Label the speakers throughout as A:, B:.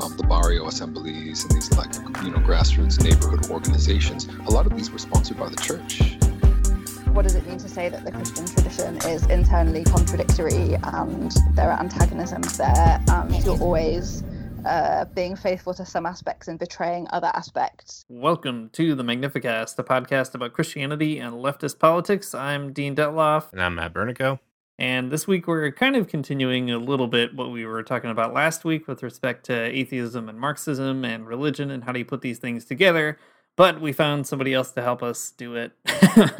A: um, the barrio assemblies and these like you know grassroots neighborhood organizations, a lot of these were sponsored by the church.
B: What does it mean to say that the Christian tradition is internally contradictory and there are antagonisms there and you're always uh, being faithful to some aspects and betraying other aspects.
C: Welcome to the Magnificast, the podcast about Christianity and leftist politics. I'm Dean Detloff.
D: And I'm Matt Bernico.
C: And this week we're kind of continuing a little bit what we were talking about last week with respect to atheism and Marxism and religion and how do you put these things together but we found somebody else to help us do it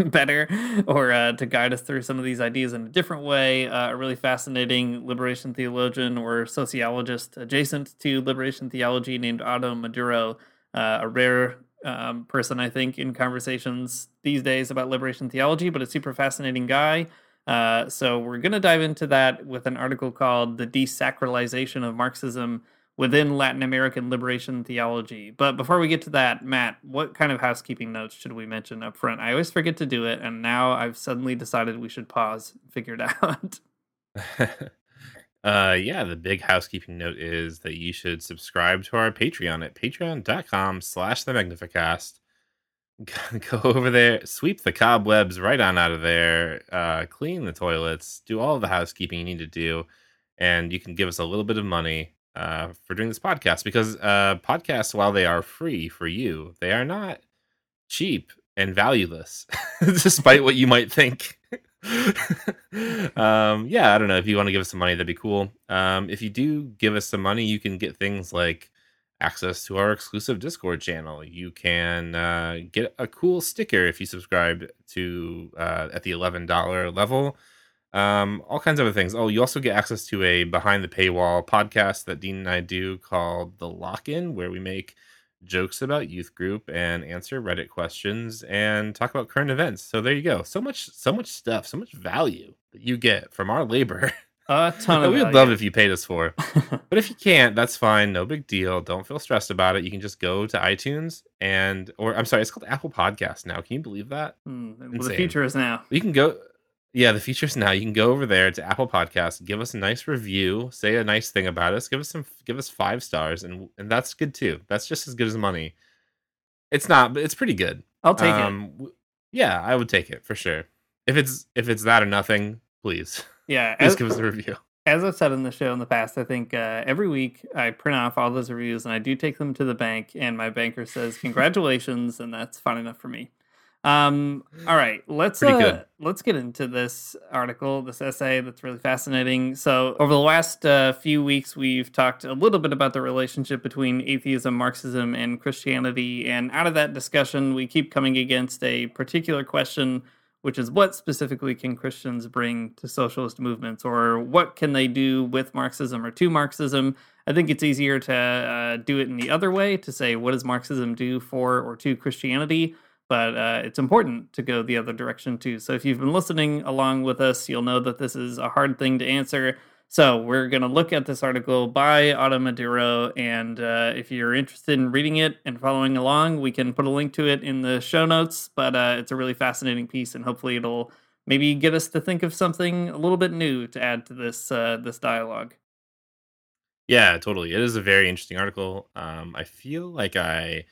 C: better or uh, to guide us through some of these ideas in a different way. Uh, a really fascinating liberation theologian or sociologist adjacent to liberation theology named Otto Maduro, uh, a rare um, person, I think, in conversations these days about liberation theology, but a super fascinating guy. Uh, so we're going to dive into that with an article called The Desacralization of Marxism within Latin American liberation theology. But before we get to that, Matt, what kind of housekeeping notes should we mention up front? I always forget to do it, and now I've suddenly decided we should pause, figure it out.
D: uh yeah, the big housekeeping note is that you should subscribe to our Patreon at patreon.com slash the magnificast. Go over there, sweep the cobwebs right on out of there, uh, clean the toilets, do all the housekeeping you need to do, and you can give us a little bit of money uh, for doing this podcast because uh, podcasts, while they are free for you, they are not cheap and valueless, despite what you might think. um, yeah, I don't know. If you want to give us some money, that'd be cool. Um, if you do give us some money, you can get things like access to our exclusive Discord channel. You can uh, get a cool sticker if you subscribe to uh, at the eleven dollar level um, all kinds of other things. Oh, you also get access to a behind the paywall podcast that Dean and I do called The Lock In, where we make jokes about youth group and answer Reddit questions and talk about current events. So there you go. So much, so much stuff, so much value that you get from our labor.
C: A ton of.
D: we
C: would
D: love if you paid us for. but if you can't, that's fine. No big deal. Don't feel stressed about it. You can just go to iTunes and, or I'm sorry, it's called Apple Podcast now. Can you believe that?
C: Hmm, well, the future is now.
D: You can go yeah, the features now. You can go over there to Apple Podcasts, give us a nice review, say a nice thing about us, give us some, give us five stars, and and that's good too. That's just as good as money. It's not, but it's pretty good.
C: I'll take um,
D: it. Yeah, I would take it for sure. If it's if it's that or nothing, please.
C: Yeah,
D: please as, give us a review.
C: As I've said in the show in the past, I think uh, every week I print off all those reviews and I do take them to the bank, and my banker says congratulations, and that's fine enough for me. Um, all right, let's uh, let's get into this article, this essay that's really fascinating. So, over the last uh, few weeks, we've talked a little bit about the relationship between atheism, Marxism, and Christianity, and out of that discussion, we keep coming against a particular question, which is what specifically can Christians bring to socialist movements, or what can they do with Marxism or to Marxism? I think it's easier to uh, do it in the other way to say what does Marxism do for or to Christianity but uh, it's important to go the other direction too. So if you've been listening along with us, you'll know that this is a hard thing to answer. So we're going to look at this article by Otto Maduro, and uh, if you're interested in reading it and following along, we can put a link to it in the show notes. But uh, it's a really fascinating piece, and hopefully it'll maybe get us to think of something a little bit new to add to this uh, this dialogue.
D: Yeah, totally. It is a very interesting article. Um, I feel like I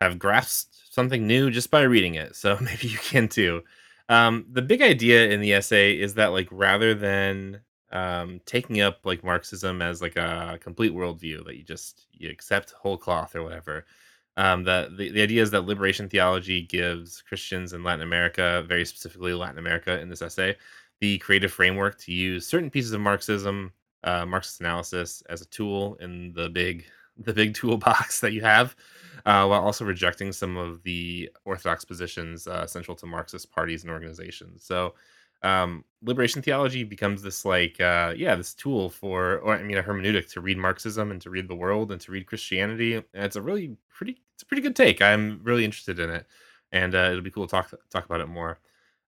D: have grasped something new just by reading it. So maybe you can too. Um, the big idea in the essay is that like rather than um, taking up like Marxism as like a complete worldview that you just you accept whole cloth or whatever, Um, the, the idea is that liberation theology gives Christians in Latin America, very specifically Latin America, in this essay, the creative framework to use certain pieces of Marxism, uh, Marxist analysis, as a tool in the big the big toolbox that you have, uh, while also rejecting some of the orthodox positions uh, central to Marxist parties and organizations. So um, liberation theology becomes this like uh, yeah this tool for or I mean a hermeneutic to read Marxism and to read the world and to read Christianity. And it's a really pretty it's a pretty good take. I'm really interested in it, and uh, it'll be cool to talk talk about it more.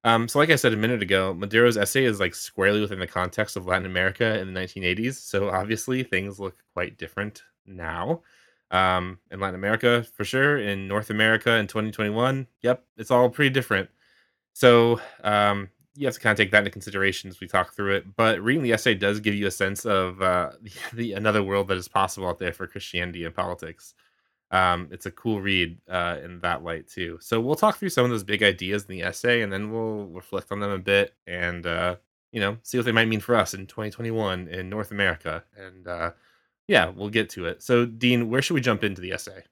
D: Um, so, like I said a minute ago, Maduro's essay is like squarely within the context of Latin America in the 1980s. So obviously, things look quite different now. Um, in Latin America, for sure. In North America in 2021, yep, it's all pretty different. So um, you have to kind of take that into consideration as we talk through it. But reading the essay does give you a sense of uh, the, the another world that is possible out there for Christianity and politics. Um, it's a cool read uh, in that light too. So we'll talk through some of those big ideas in the essay, and then we'll reflect on them a bit, and uh, you know, see what they might mean for us in 2021 in North America. And uh, yeah, we'll get to it. So, Dean, where should we jump into the essay?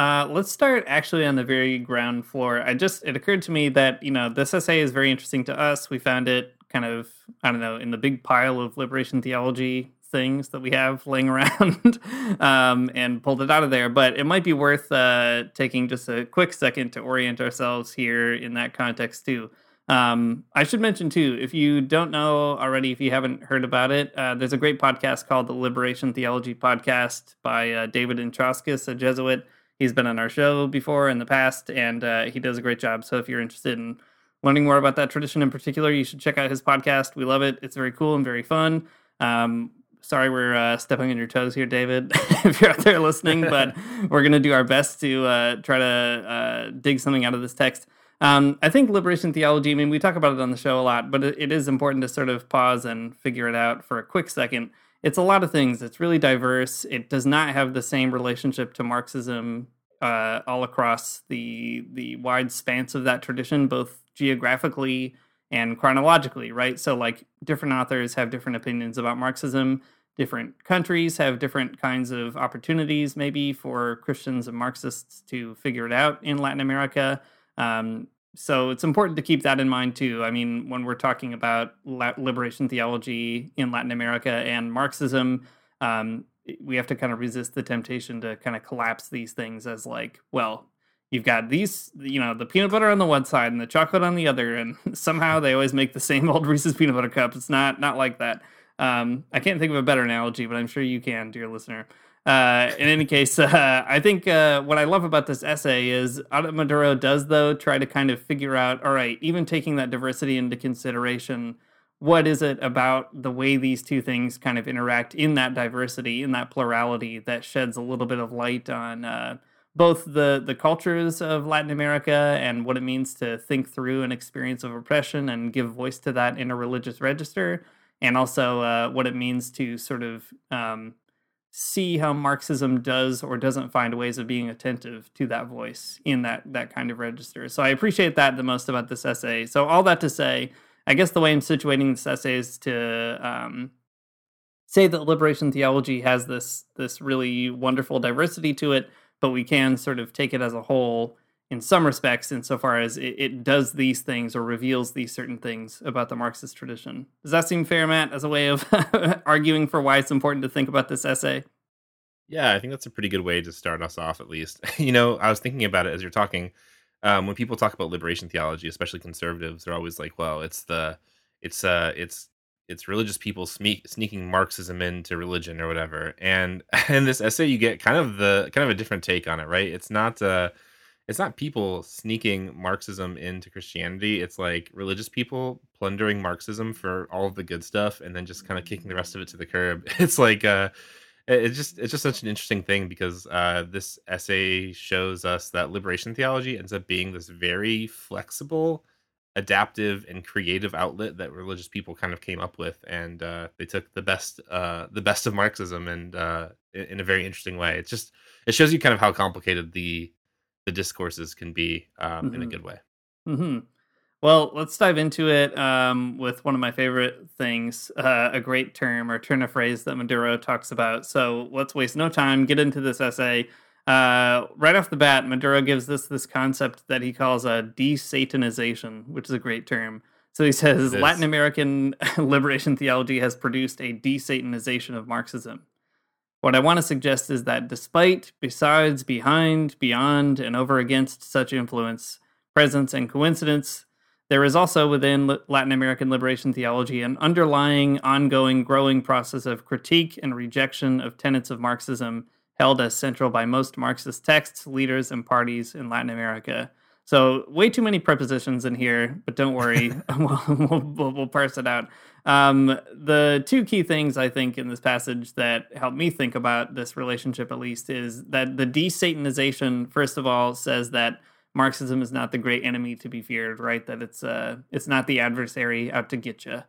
C: Uh, let's start actually on the very ground floor. I just it occurred to me that you know this essay is very interesting to us. We found it kind of I don't know in the big pile of liberation theology things that we have laying around um, and pulled it out of there. But it might be worth uh, taking just a quick second to orient ourselves here in that context too. Um, I should mention too, if you don't know already, if you haven't heard about it, uh, there's a great podcast called the Liberation Theology Podcast by uh, David Inczauskis, a Jesuit. He's been on our show before in the past, and uh, he does a great job. So if you're interested in learning more about that tradition in particular, you should check out his podcast. We love it. It's very cool and very fun. Um, sorry we're uh, stepping on your toes here, David, if you're out there listening, but we're going to do our best to uh, try to uh, dig something out of this text. Um, I think liberation theology, I mean, we talk about it on the show a lot, but it, it is important to sort of pause and figure it out for a quick second. It's a lot of things. It's really diverse. It does not have the same relationship to Marxism uh, all across the the wide spans of that tradition, both geographically and chronologically, right? So, like, different authors have different opinions about Marxism. Different countries have different kinds of opportunities, maybe for Christians and Marxists to figure it out in Latin America. Um, so it's important to keep that in mind too. I mean, when we're talking about liberation theology in Latin America and Marxism, um, we have to kind of resist the temptation to kind of collapse these things as like, well, you've got these, you know, the peanut butter on the one side and the chocolate on the other, and somehow they always make the same old Reese's peanut butter cup. It's not not like that. Um, I can't think of a better analogy, but I'm sure you can, dear listener. Uh, in any case, uh, I think uh, what I love about this essay is Maduro does, though, try to kind of figure out all right, even taking that diversity into consideration, what is it about the way these two things kind of interact in that diversity, in that plurality, that sheds a little bit of light on uh, both the, the cultures of Latin America and what it means to think through an experience of oppression and give voice to that in a religious register, and also uh, what it means to sort of. Um, see how Marxism does or doesn't find ways of being attentive to that voice in that that kind of register. So I appreciate that the most about this essay. So all that to say, I guess the way I'm situating this essay is to um, say that liberation theology has this this really wonderful diversity to it, but we can sort of take it as a whole in some respects, insofar as it, it does these things or reveals these certain things about the Marxist tradition. Does that seem fair, Matt, as a way of arguing for why it's important to think about this essay?
D: Yeah, I think that's a pretty good way to start us off, at least. you know, I was thinking about it as you're talking. Um, when people talk about liberation theology, especially conservatives, they're always like, "Well, it's the, it's uh, it's it's religious people sneak, sneaking Marxism into religion or whatever." And in this essay, you get kind of the kind of a different take on it, right? It's not uh it's not people sneaking Marxism into Christianity. It's like religious people plundering Marxism for all of the good stuff and then just kind of kicking the rest of it to the curb. It's like uh it's just it's just such an interesting thing because uh, this essay shows us that liberation theology ends up being this very flexible, adaptive, and creative outlet that religious people kind of came up with, and uh, they took the best uh, the best of Marxism and uh, in, in a very interesting way. It's just it shows you kind of how complicated the the discourses can be um, mm-hmm. in a mm-hmm. good way.
C: Mm-hmm. Well, let's dive into it um, with one of my favorite things, uh, a great term or turn of phrase that Maduro talks about. So let's waste no time, get into this essay. Uh, right off the bat, Maduro gives this this concept that he calls a desatanization, which is a great term. So he says Latin American liberation theology has produced a desatanization of Marxism. What I want to suggest is that despite, besides, behind, beyond, and over against such influence, presence, and coincidence, there is also within Latin American liberation theology an underlying, ongoing, growing process of critique and rejection of tenets of Marxism held as central by most Marxist texts, leaders, and parties in Latin America. So, way too many prepositions in here, but don't worry, we'll, we'll, we'll, parse it out. Um, the two key things I think in this passage that help me think about this relationship, at least, is that the desatanization, first of all, says that Marxism is not the great enemy to be feared, right? That it's uh, it's not the adversary out to get you.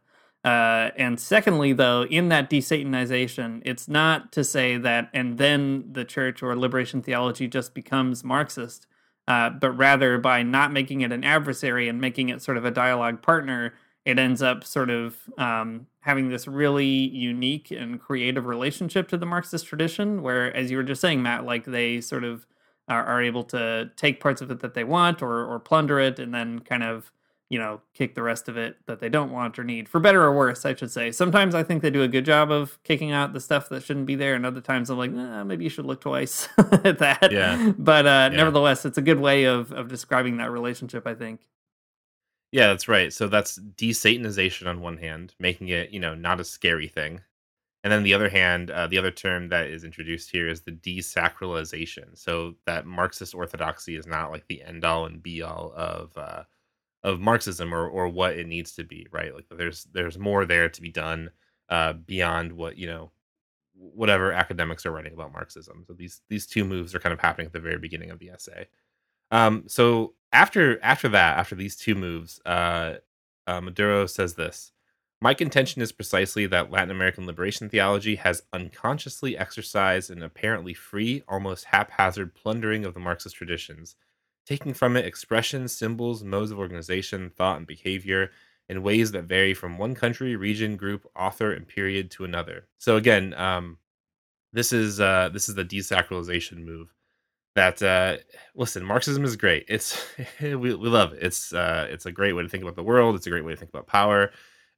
C: Uh, and secondly, though, in that desatanization, it's not to say that and then the church or liberation theology just becomes Marxist, uh, but rather by not making it an adversary and making it sort of a dialogue partner, it ends up sort of um, having this really unique and creative relationship to the Marxist tradition, where, as you were just saying, Matt, like they sort of are, are able to take parts of it that they want or or plunder it and then kind of you know kick the rest of it that they don't want or need for better or worse i should say. Sometimes i think they do a good job of kicking out the stuff that shouldn't be there and other times i'm like eh, maybe you should look twice at that.
D: Yeah.
C: But uh, yeah. nevertheless it's a good way of of describing that relationship i think.
D: Yeah that's right. So that's desatanization on one hand making it you know not a scary thing. And then the other hand, uh, the other term that is introduced here is the desacralization. So that Marxist orthodoxy is not like the end all and be all of uh, of Marxism or or what it needs to be, right? Like there's there's more there to be done uh, beyond what you know whatever academics are writing about Marxism. So these these two moves are kind of happening at the very beginning of the essay. Um, so after after that, after these two moves, uh, uh, Maduro says this. My contention is precisely that Latin American liberation theology has unconsciously exercised an apparently free, almost haphazard plundering of the Marxist traditions, taking from it expressions, symbols, modes of organization, thought, and behavior in ways that vary from one country, region, group, author, and period to another. So again, um, this is uh, this is the desacralization move. That uh, listen, Marxism is great. It's we, we love it. It's uh, it's a great way to think about the world. It's a great way to think about power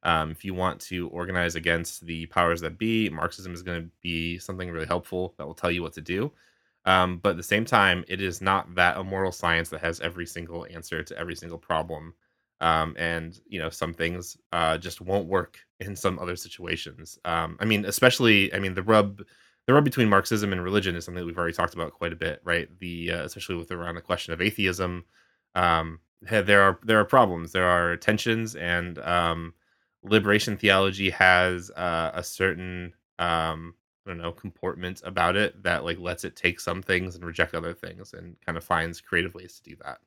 D: um, if you want to organize against the powers that be, Marxism is going to be something really helpful that will tell you what to do. Um, but at the same time, it is not that immoral science that has every single answer to every single problem. Um, and you know, some things uh, just won't work in some other situations. Um, I mean, especially, I mean, the rub, the rub between Marxism and religion is something that we've already talked about quite a bit, right? The uh, especially with around the question of atheism, um, there are there are problems, there are tensions, and um, liberation theology has uh, a certain um, I don't know comportment about it that like lets it take some things and reject other things, and kind of finds creative ways to do that.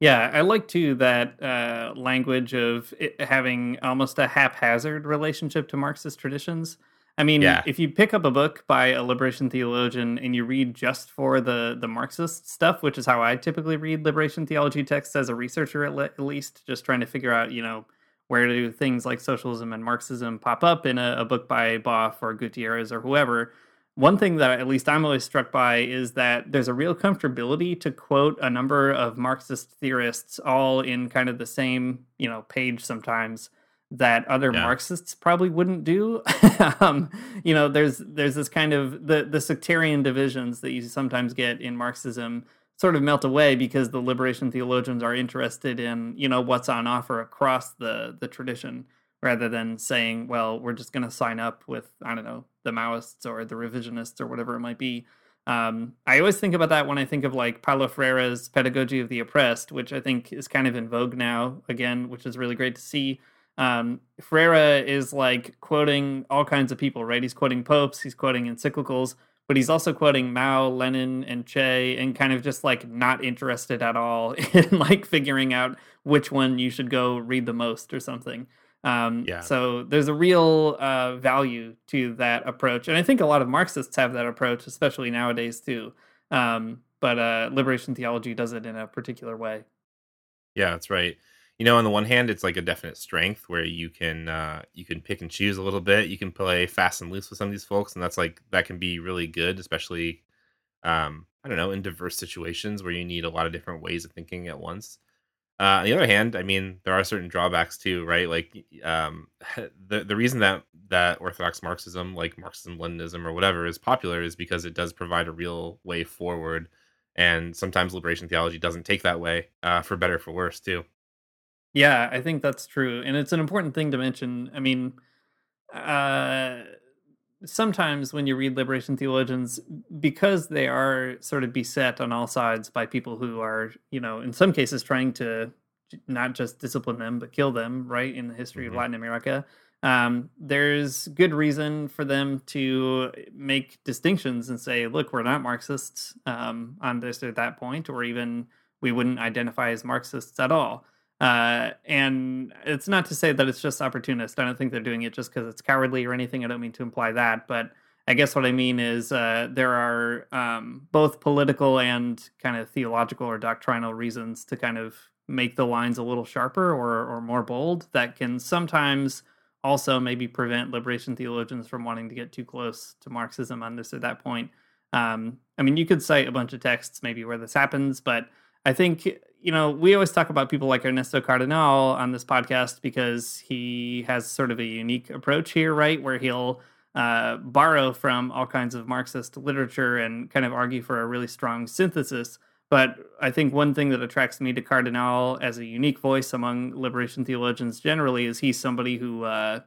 C: Yeah, I like too that uh, language of having almost a haphazard relationship to Marxist traditions. I mean, yeah. if you pick up a book by a liberation theologian and you read just for the the Marxist stuff, which is how I typically read liberation theology texts as a researcher, at, le- at least, just trying to figure out, you know, where do things like socialism and Marxism pop up in a, a book by Boff or Gutierrez or whoever. One thing that at least I'm always struck by is that there's a real comfortability to quote a number of Marxist theorists all in kind of the same, you know, page sometimes that other yeah. Marxists probably wouldn't do. um, you know, there's there's this kind of the the sectarian divisions that you sometimes get in Marxism sort of melt away because the liberation theologians are interested in you know what's on offer across the the tradition rather than saying well we're just going to sign up with i don't know the maoists or the revisionists or whatever it might be. Um, i always think about that when i think of like paulo freire's pedagogy of the oppressed which i think is kind of in vogue now again which is really great to see. Um, freire is like quoting all kinds of people right? He's quoting popes he's quoting encyclicals but he's also quoting Mao, Lenin, and Che, and kind of just like not interested at all in like figuring out which one you should go read the most or something. Um, yeah. So there's a real uh, value to that approach, and I think a lot of Marxists have that approach, especially nowadays too. Um, but uh, liberation theology does it in a particular way.
D: Yeah, that's right you know on the one hand it's like a definite strength where you can uh you can pick and choose a little bit you can play fast and loose with some of these folks and that's like that can be really good especially um, I don't know, in diverse situations where you need a lot of different ways of thinking at once. Uh, on the other hand, I mean, there are certain drawbacks too, right? Like, um, the the reason that that Orthodox Marxism, like Marxism Leninism or whatever, is popular is because it does provide a real way forward, and sometimes liberation theology doesn't take that way, uh, for better for worse too.
C: Yeah, I think that's true, and it's an important thing to mention. I mean, uh, sometimes when you read liberation theologians, because they are sort of beset on all sides by people who are, you know, in some cases trying to not just discipline them but kill them, right? In the history
D: Mm-hmm.
C: of Latin America, um, there's good reason for them to make distinctions and say, look, we're not Marxists um, on this or that point, or even we wouldn't identify as Marxists at all. Uh, and it's not to say that it's just opportunist. I don't think they're doing it just because it's cowardly or anything. I don't mean to imply that, but I guess what I mean is uh, there are um, both political and kind of theological or doctrinal reasons to kind of make the lines a little sharper or, or more bold that can sometimes also maybe prevent liberation theologians from wanting to get too close to Marxism on this or that point. Um, I mean, you could cite a bunch of texts maybe where this happens, but I think you know we always talk about people like Ernesto Cardenal on this podcast because he has sort of a unique approach here, right? Where he'll uh, borrow from all kinds of Marxist literature and kind of argue for a really strong synthesis. But I think one thing that attracts me to Cardenal as a unique voice among liberation theologians generally is he's somebody who uh,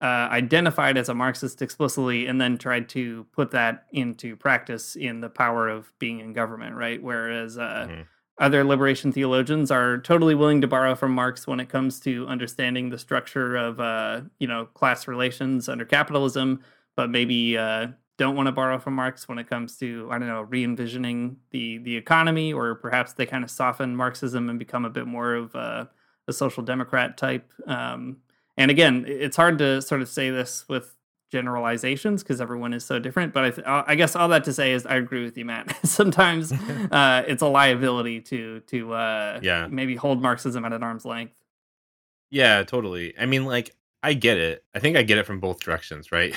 C: uh, identified as a Marxist explicitly and then tried to put that into practice in the power of being in government, right? Whereas uh,
D: Mhm.
C: Other liberation theologians are totally willing to borrow from Marx when it comes to understanding the structure of, uh, you know, class relations under capitalism, but maybe uh, don't want to borrow from Marx when it comes to, I don't know, re-envisioning the the economy, or perhaps they kind of soften Marxism and become a bit more of a, a social democrat type. Um, and again, it's hard to sort of say this with generalizations because everyone is so different. But I, th- I guess all that to say is I agree with you, Matt. Sometimes uh, it's a liability to to uh,
D: Yeah.
C: maybe hold Marxism at an arm's length.
D: Yeah, totally. I mean, like, I get it. I think I get it from both directions, right?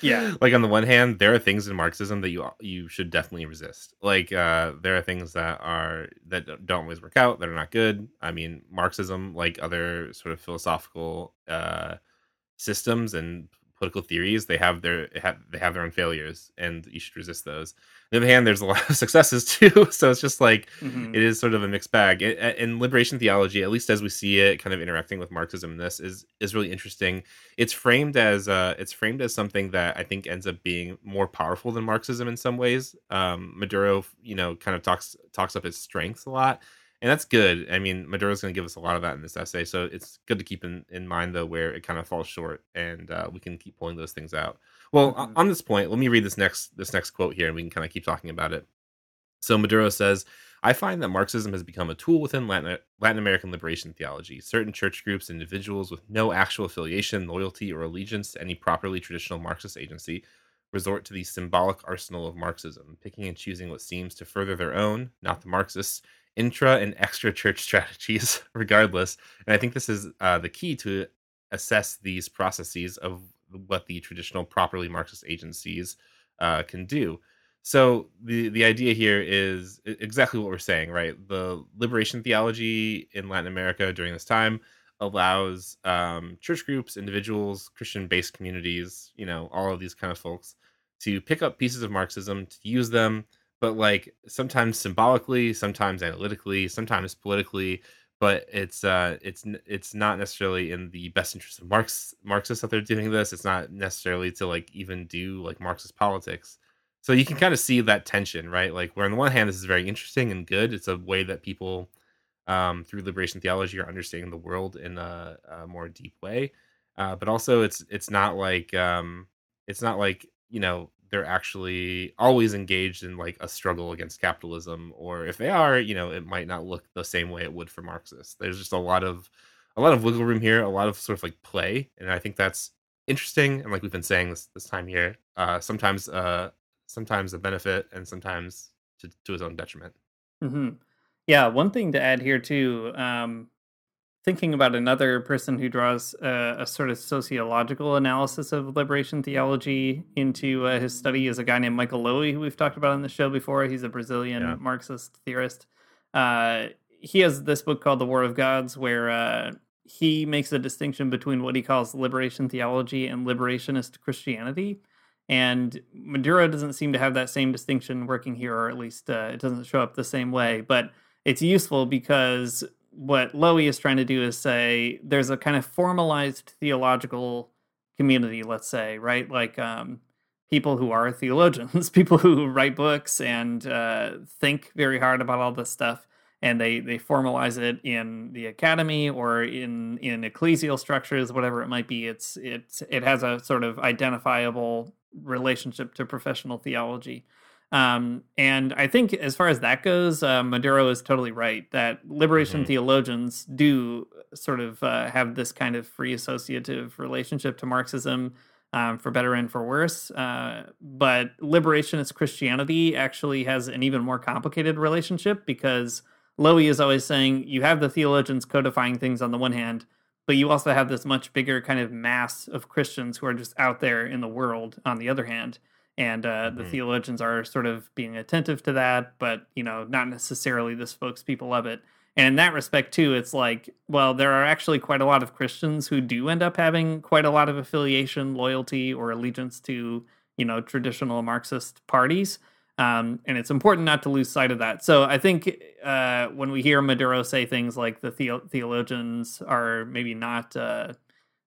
C: Yeah.
D: Like on the one hand, there are things in Marxism that you you should definitely resist. Like, uh, there are things that are that don't always work out, that are not good. I mean, Marxism, like other sort of philosophical uh, systems and political theories, they have their have, they have their own failures, and you should resist those. On the other hand, there's a lot of successes too. So it's just like
C: Mhm.
D: it is sort of a mixed bag. I- I- And liberation theology, at least as we see it, kind of interacting with Marxism, in this is is really interesting. It's framed as uh, it's framed as something that I think ends up being more powerful than Marxism in some ways. Um, Maduro, you know, kind of talks talks up its strengths a lot, and that's good. I mean, Maduro's going to give us a lot of that in this essay, so it's good to keep in, in mind though where it kind of falls short, and uh, we can keep pulling those things out. Well,
C: Mhm.
D: on this point, let me read this next this next quote here, and we can kind of keep talking about it. So Maduro says, I find that Marxism has become a tool within Latin, Latin American liberation theology. Certain church groups, individuals with no actual affiliation, loyalty, or allegiance to any properly traditional Marxist agency resort to the symbolic arsenal of Marxism, picking and choosing what seems to further their own, not the Marxists, intra and extra church strategies, regardless. And I think this is uh, the key to assess these processes of what the traditional properly Marxist agencies uh, can do. So the the idea here is exactly what we're saying, right? The liberation theology in Latin America during this time allows um, church groups, individuals, Christian-based communities, you know, all of these kind of folks to pick up pieces of Marxism to use them, but like sometimes symbolically, sometimes analytically, sometimes politically. But it's uh, it's it's not necessarily in the best interest of Marx Marxists that they're doing this. It's not necessarily to like even do like Marxist politics. So you can kind of see that tension, right? Like where on the one hand, this is very interesting and good. It's a way that people um, through liberation theology are understanding the world in a, a more deep way. Uh, but also, it's it's not like um, it's not like you know they're actually always engaged in like a struggle against capitalism, or if they are, you know, it might not look the same way it would for Marxists. There's just a lot of a lot of wiggle room here, a lot of sort of like play, and I think that's interesting. And like we've been saying this this time here, uh, sometimes uh, sometimes a benefit and sometimes to, to his own detriment.
C: hmm Yeah, one thing to add here too. Um, thinking about another person who draws a, a sort of sociological analysis of liberation theology into uh, his study is a guy named Michael Lowy, who we've talked about on the show before. He's a Brazilian
D: Yeah.
C: Marxist theorist. Uh, he has this book called The War of Gods, where uh, he makes a distinction between what he calls liberation theology and liberationist Christianity. And Maduro doesn't seem to have that same distinction working here, or at least uh, it doesn't show up the same way. But it's useful because what Lowy is trying to do is say there's a kind of formalized theological community, let's say, right? Like um, people who are theologians, people who write books and uh, think very hard about all this stuff, and they they formalize it in the academy or in in ecclesial structures, whatever it might be. It's it's it has a sort of identifiable relationship to professional theology. Um, and I think as far as that goes, uh, Maduro is totally right that liberation
D: Mhm.
C: theologians do sort of uh, have this kind of free associative relationship to Marxism, um, for better and for worse. Uh, but liberationist Christianity actually has an even more complicated relationship because Lowy is always saying you have the theologians codifying things on the one hand, but you also have this much bigger kind of mass of Christians who are just out there in the world on the other hand and uh, the
D: Mhm.
C: theologians are sort of being attentive to that, but you know, not necessarily the spokespeople of it. And in that respect, too, it's like, well, there are actually quite a lot of Christians who do end up having quite a lot of affiliation, loyalty, or allegiance to you know traditional Marxist parties. Um, and it's important not to lose sight of that. So I think uh, when we hear Maduro say things like the, theo- theologians are maybe not uh,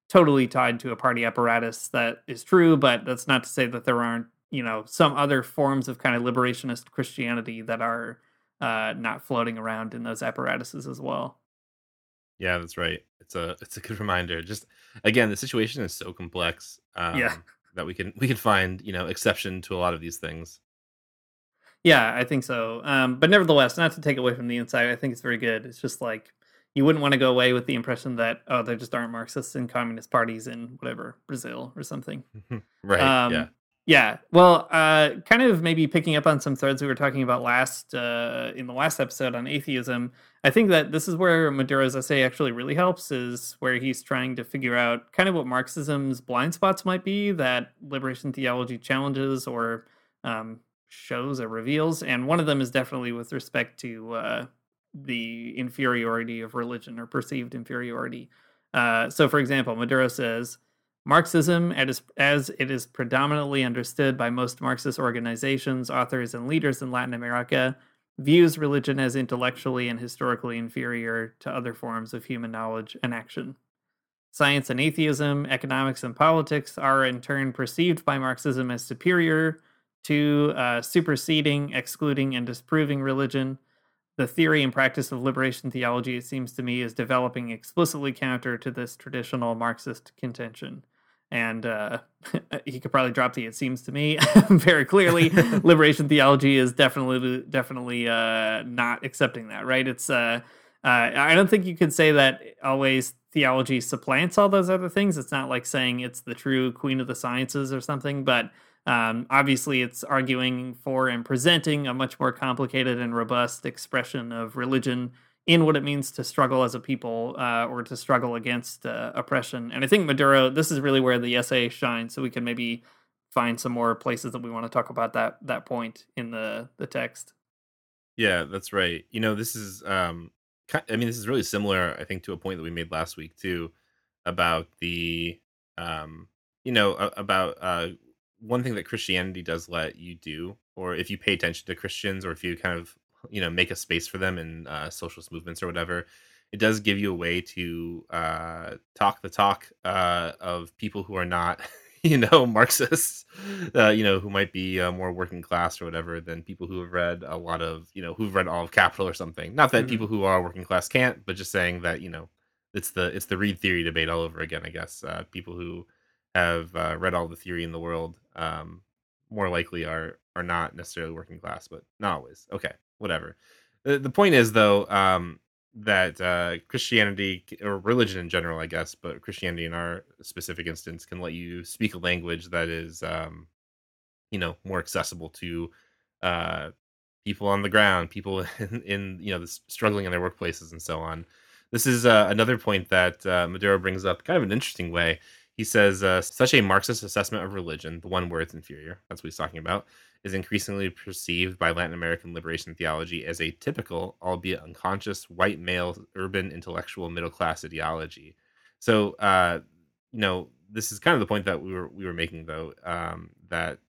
C: totally tied to a party apparatus, that is true. But that's not to say that there aren't you know some other forms of kind of liberationist Christianity that are uh, not floating around in those apparatuses as well.
D: Yeah, that's right. It's a it's a good reminder. Just again, the situation is so complex. Um,
C: Yeah.
D: That we can we can find you know exception to a lot of these things.
C: Yeah, I think so. Um, but nevertheless, not to take away from the inside, I think it's very good. It's just like you wouldn't want to go away with the impression that oh, there just aren't Marxists and communist parties in whatever Brazil or something.
D: right.
C: Um,
D: yeah.
C: Yeah. Well, uh, kind of maybe picking up on some threads we were talking about last uh, in the last episode on atheism. I think that this is where Maduro's essay actually really helps, is where he's trying to figure out kind of what Marxism's blind spots might be that liberation theology challenges or um, shows or reveals. And one of them is definitely with respect to uh, the inferiority of religion or perceived inferiority. Uh, so, for example, Maduro says Marxism, as, it is predominantly understood by most Marxist organizations, authors, and leaders in Latin America, views religion as intellectually and historically inferior to other forms of human knowledge and action. Science and atheism, economics and politics are in turn perceived by Marxism as superior to uh, superseding, excluding, and disproving religion. The theory and practice of liberation theology, it seems to me, is developing explicitly counter to this traditional Marxist contention. And uh, he could probably drop the "it seems to me" very clearly. liberation theology is definitely, definitely uh, not accepting that. Right? It's. Uh, uh, I don't think you could say that always theology supplants all those other things. It's not like saying it's the true queen of the sciences or something, but um, obviously, it's arguing for and presenting a much more complicated and robust expression of religion in what it means to struggle as a people uh, or to struggle against uh, oppression. And I think Maduro, this is really where the essay shines. So we can maybe find some more places that we want to talk about that that point in the the text.
D: Yeah, that's right. You know, this is um, I mean, this is really similar I think to a point that we made last week too about the um you know about uh one thing that Christianity does let you do or if you pay attention to Christians or if you kind of, you know, make a space for them in uh socialist movements or whatever, it does give you a way to uh talk the talk uh of people who are not you know marxists uh, you know who might be uh, more working class or whatever than people who have read a lot of you know who've read all of capital or something. Not that
C: Mhm.
D: people who are working class can't but just saying that you know it's the it's the read theory debate all over again i guess. Uh, people who have uh, read all the theory in the world um, more likely are are not necessarily working class but not always. Okay whatever the, the point is though um, that uh, Christianity or religion in general, I guess, but Christianity in our specific instance can let you speak a language that is, um, you know, more accessible to uh, people on the ground, people in, in you know, struggling in their workplaces and so on. This is uh, another point that uh, Maduro brings up, kind of an interesting way. He says uh, such a Marxist assessment of religion, the one where it's inferior, that's what he's talking about, is increasingly perceived by Latin American liberation theology as a typical, albeit unconscious, white male, urban, intellectual, middle class ideology. So, uh, you know, this is kind of the point that we were we were making, though, um, that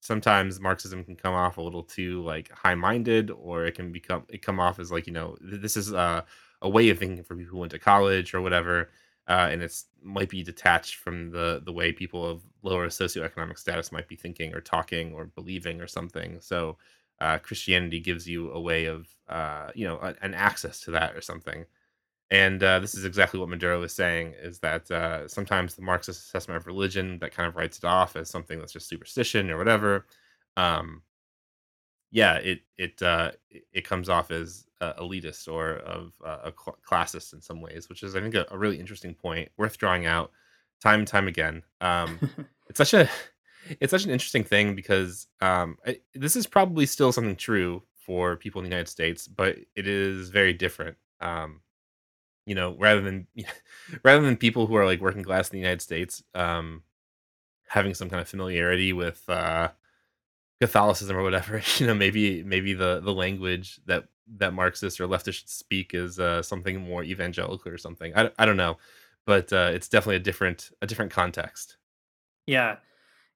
D: sometimes Marxism can come off a little too like high minded, or it can become it come off as like you know th- this is uh, a way of thinking for people who went to college or whatever uh, and it's might be detached from the the way people of lower socioeconomic status might be thinking or talking or believing or something. So uh, Christianity gives you a way of uh, you know a, an access to that or something. And uh, this is exactly what Maduro is saying: is that uh, sometimes the Marxist assessment of religion that kind of writes it off as something that's just superstition or whatever. Um, yeah, it it uh, it comes off as uh, elitist or of uh, a cl- classist in some ways, which is I think a, a, really interesting point, worth drawing out time and time again. Um, it's such a it's such an interesting thing because um, I, this is probably still something true for people in the United States, but it is very different. Um, you know, rather than rather than people who are like working class in the United States um, having some kind of familiarity with uh, Catholicism or whatever, you know, maybe maybe the the language that that Marxist or leftist speak is uh, something more evangelical or something. I, I don't know, but uh, it's definitely a different a different context.
C: Yeah,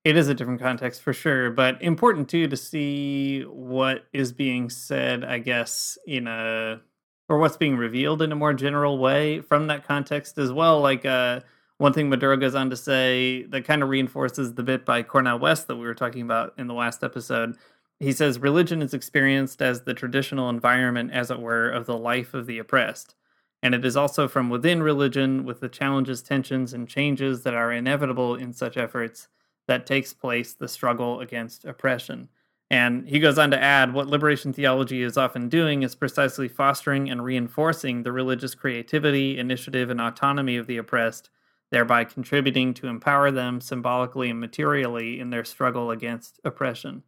C: it is a different context for sure, but important too to see what is being said. I guess in a or what's being revealed in a more general way from that context as well. Like uh, one thing Maduro goes on to say that kind of reinforces the bit by Cornel West that we were talking about in the last episode. He says religion is experienced as the traditional environment, as it were, of the life of the oppressed. And it is also from within religion, with the challenges, tensions, and changes that are inevitable in such efforts, that takes place the struggle against oppression. And he goes on to add what liberation theology is often doing is precisely fostering and reinforcing the religious creativity, initiative, and autonomy of the oppressed thereby contributing to empower them symbolically and materially in their struggle against oppression.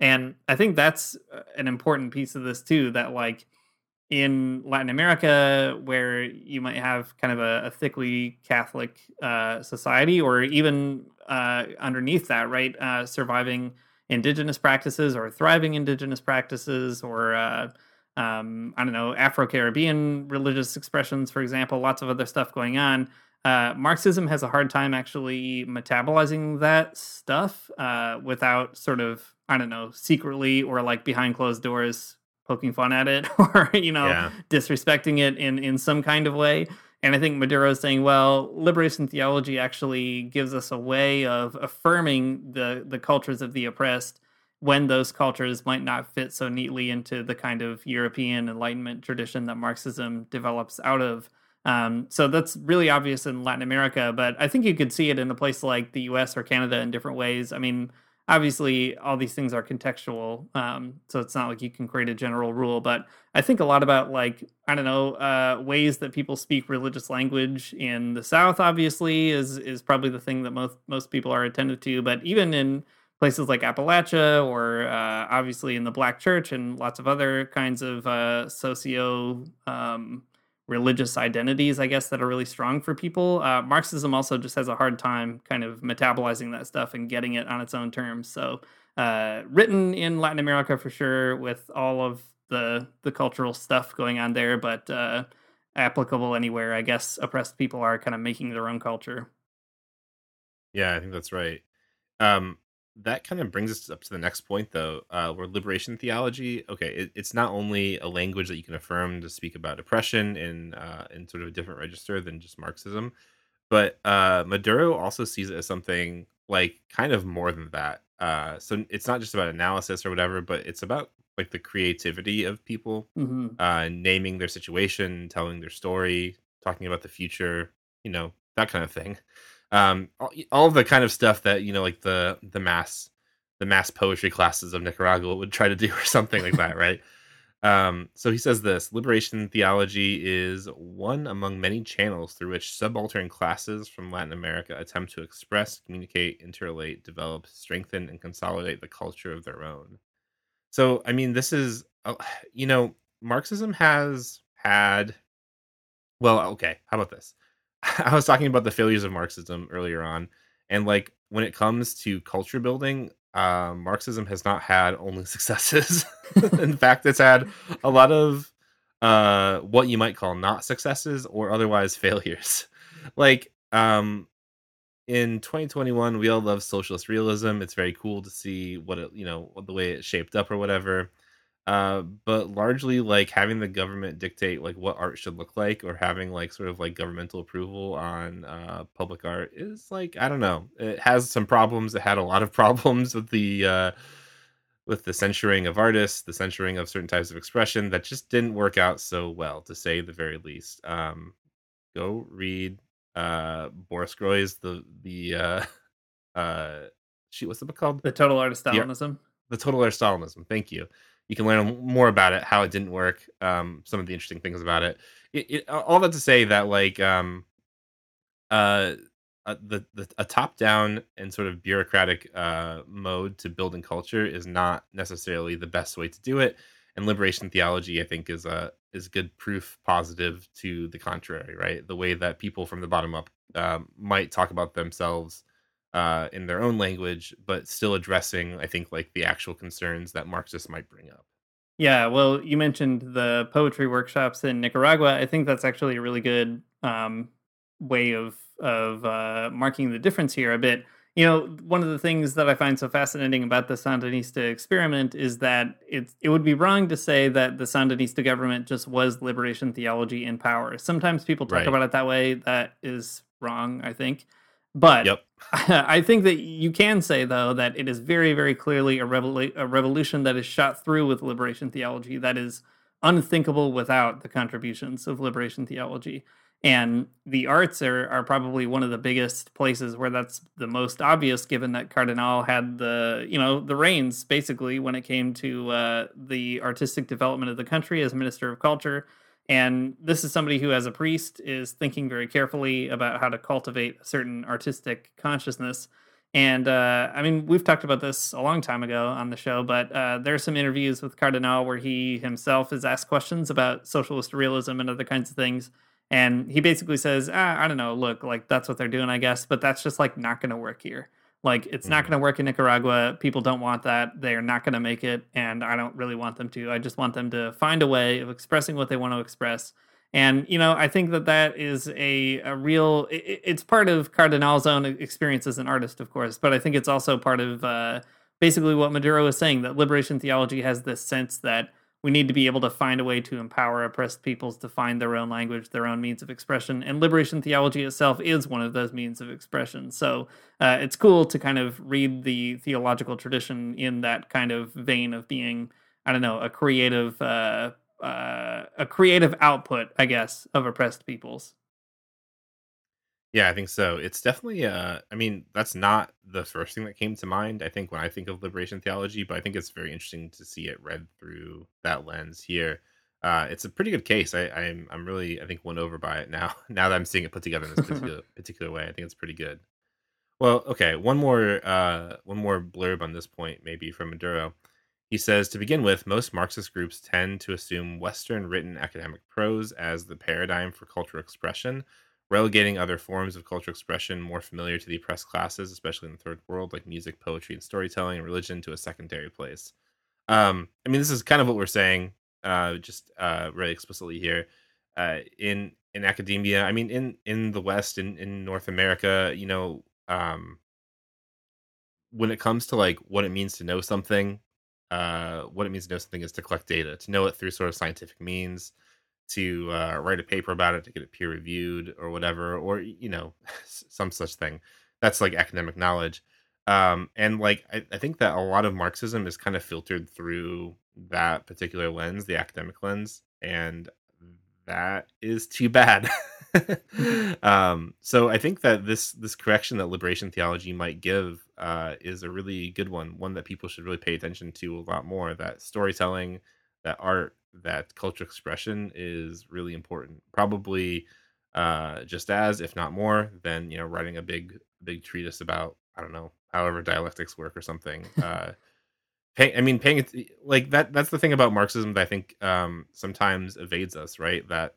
C: And I think that's uh, an important piece of this too that like in Latin America, where you might have kind of a, a thickly Catholic uh, society, or even uh, underneath that, right, uh, surviving indigenous practices or thriving indigenous practices, or uh, um, I don't know, Afro Caribbean religious expressions, for example, lots of other stuff going on. Uh, Marxism has a hard time actually metabolizing that stuff without sort of I don't know secretly or like behind closed doors poking fun at it or you know yeah. disrespecting it in in some kind of way. And I think Maduro is saying, well, liberation theology actually gives us a way of affirming the the cultures of the oppressed when those cultures might not fit so neatly into the kind of European Enlightenment tradition that Marxism develops out of. Um, so that's really obvious in Latin America, but I think you could see it in a place like the US or Canada in different ways. I mean, obviously, all these things are contextual, um, so it's not like you can create a general rule, but I think a lot about, like, I don't know, uh, ways that people speak religious language in the South, obviously, is, is probably the thing that most, most people are attentive to, but even in places like Appalachia or uh, obviously in the Black Church and lots of other kinds of uh, socio. Um, religious identities, I guess, that are really strong for people. Uh, Marxism also just has a hard time kind of metabolizing that stuff and getting it on its own terms. So, uh, written in Latin America for sure, with all of the the cultural stuff going on there, but uh, applicable anywhere. I guess oppressed people are kind of making their own culture.
D: Yeah, I think that's right. Um, that kind of brings us up to the next point though uh, where liberation theology okay it, it's not only a language that you can affirm to speak about oppression in uh, in sort of a different register than just marxism but uh, maduro also sees it as something like kind of more than that uh, so it's not just about analysis or whatever but it's about like the creativity of people
C: mm-hmm.
D: uh, naming their situation telling their story talking about the future you know that kind of thing um, all, the kind of stuff that you know, like the the mass the mass poetry classes of Nicaragua would try to do, or something like that, right? Um, so he says this liberation theology is one among many channels through which subaltern classes from Latin America attempt to express, communicate, interrelate, develop, strengthen, and consolidate the culture of their own. So, I mean, this is, uh, you know, Marxism has had Well, okay. How about this? I was talking about the failures of Marxism earlier on, and like when it comes to culture building, uh, Marxism has not had only successes. In fact, it's had a lot of uh, what you might call not successes or otherwise failures. Like um, in 2021, we all love socialist realism. It's very cool to see what it, you know, the way it shaped up or whatever. Uh, but largely, like having the government dictate like what art should look like, or having like sort of like governmental approval on uh, public art is like I don't know. It has some problems. It had a lot of problems with the uh, with the censoring of artists, the censoring of certain types of expression that just didn't work out so well, to say the very least. Um, go read uh, Boris Groys the the uh, uh, shoot, what's the book called?
C: The Total Art of
D: The
C: Stalinism.
D: the total art of Stalinism. Thank you. You can learn more about it, how it didn't work, um, some of the interesting things about it. it, it all that to say that like um, uh, uh, the, the a top down and sort of bureaucratic uh, mode to building culture is not necessarily the best way to do it. And liberation theology, I think, is a is good proof positive to the contrary. Right, the way that people from the bottom up um, might talk about themselves uh, in their own language, but still addressing, I think, like the actual concerns that Marxists might bring up.
C: Yeah, well, you mentioned the poetry workshops in Nicaragua. I think that's actually a really good um, way of of uh, marking the difference here a bit. You know, one of the things that I find so fascinating about the Sandinista experiment is that it it would be wrong to say that the Sandinista government just was liberation theology in power. Sometimes people talk
D: Right.
C: about it that way. That is wrong, I think. But
D: Yep.
C: I think that you can say, though, that it is very, very clearly a, revolu- a revolution that is shot through with liberation theology that is unthinkable without the contributions of liberation theology. And the arts are, are probably one of the biggest places where that's the most obvious, given that Cardenal had the you know the reins basically when it came to uh, the artistic development of the country as Minister of Culture. And this is somebody who, as a priest, is thinking very carefully about how to cultivate a certain artistic consciousness. And uh, I mean, we've talked about this a long time ago on the show, but uh, there are some interviews with Cardenal where he himself is asked questions about socialist realism and other kinds of things. And he basically says, ah, I don't know, look, like that's what they're doing, I guess, but that's just like not going to work here. Like it's not
D: Mhm.
C: going to work in Nicaragua. People don't want that. They are not going to make it, and I don't really want them to. I just want them to find a way of expressing what they want to express. And you know, I think that that is a a real. i- i it's part of Cardenal's own experience as an artist, of course, but I think it's also part of uh, basically what Maduro is saying that liberation theology has this sense that we need to be able to find a way to empower oppressed peoples to find their own language, their own means of expression. And liberation theology itself is one of those means of expression. So uh, it's cool to kind of read the theological tradition in that kind of vein of being, I don't know, a creative, uh, uh, a creative output, I guess, of oppressed peoples.
D: Yeah, I think so. It's definitely uh I mean, that's not the first thing that came to mind, I think, when I think of liberation theology, but I think it's very interesting to see it read through that lens here. Uh it's a pretty good case. I, I'm I'm really I think won over by it now. Now that I'm seeing it put together in this particular particular way, I think it's pretty good. Well, okay, one more uh one more blurb on this point, maybe from Maduro. He says to begin with, most Marxist groups tend to assume Western written academic prose as the paradigm for cultural expression, relegating other forms of cultural expression more familiar to the oppressed classes, especially in the third world, like music, poetry, and storytelling, and religion, to a secondary place. Um, I mean, this is kind of what we're saying, uh, just uh, really explicitly here. Uh, in in academia, I mean, in in the West, in in North America, you know, um, when it comes to like what it means to know something, uh, what it means to know something is to collect data, to know it through sort of scientific means, to uh, write a paper about it, to get it peer reviewed or whatever, or you know, some such thing. That's like academic knowledge. Um, and like I, I think that a lot of Marxism is kind of filtered through that particular lens, the academic lens, and that is too bad. um, so I think that this this correction that liberation theology might give uh, is a really good one, one that people should really pay attention to a lot more. That storytelling, that art, that cultural expression is really important. Probably uh, just as, if not more, than you know writing a big big treatise about I don't know, however dialectics work or something. Uh, pay, I mean, paying it like that. That's the thing about Marxism that I think um, sometimes evades us, right? That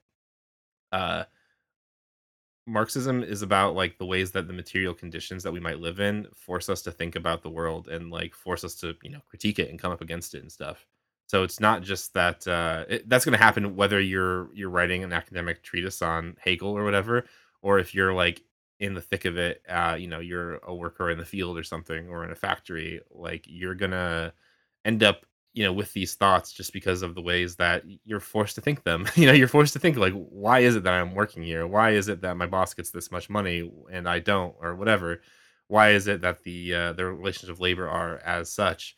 D: uh, Marxism is about like the ways that the material conditions that we might live in force us to think about the world and like force us to you know critique it and come up against it and stuff. So it's not just that uh, it, that's going to happen whether you're you're writing an academic treatise on Hegel or whatever, or if you're like in the thick of it, uh, you know, you're a worker in the field or something or in a factory, like you're gonna end up you know with these thoughts just because of the ways that you're forced to think them. You know you're forced to think like why is it that i'm working here? Why is it that my boss gets this much money and i don't? or whatever. Why is it that the uh, the relations of labor are as such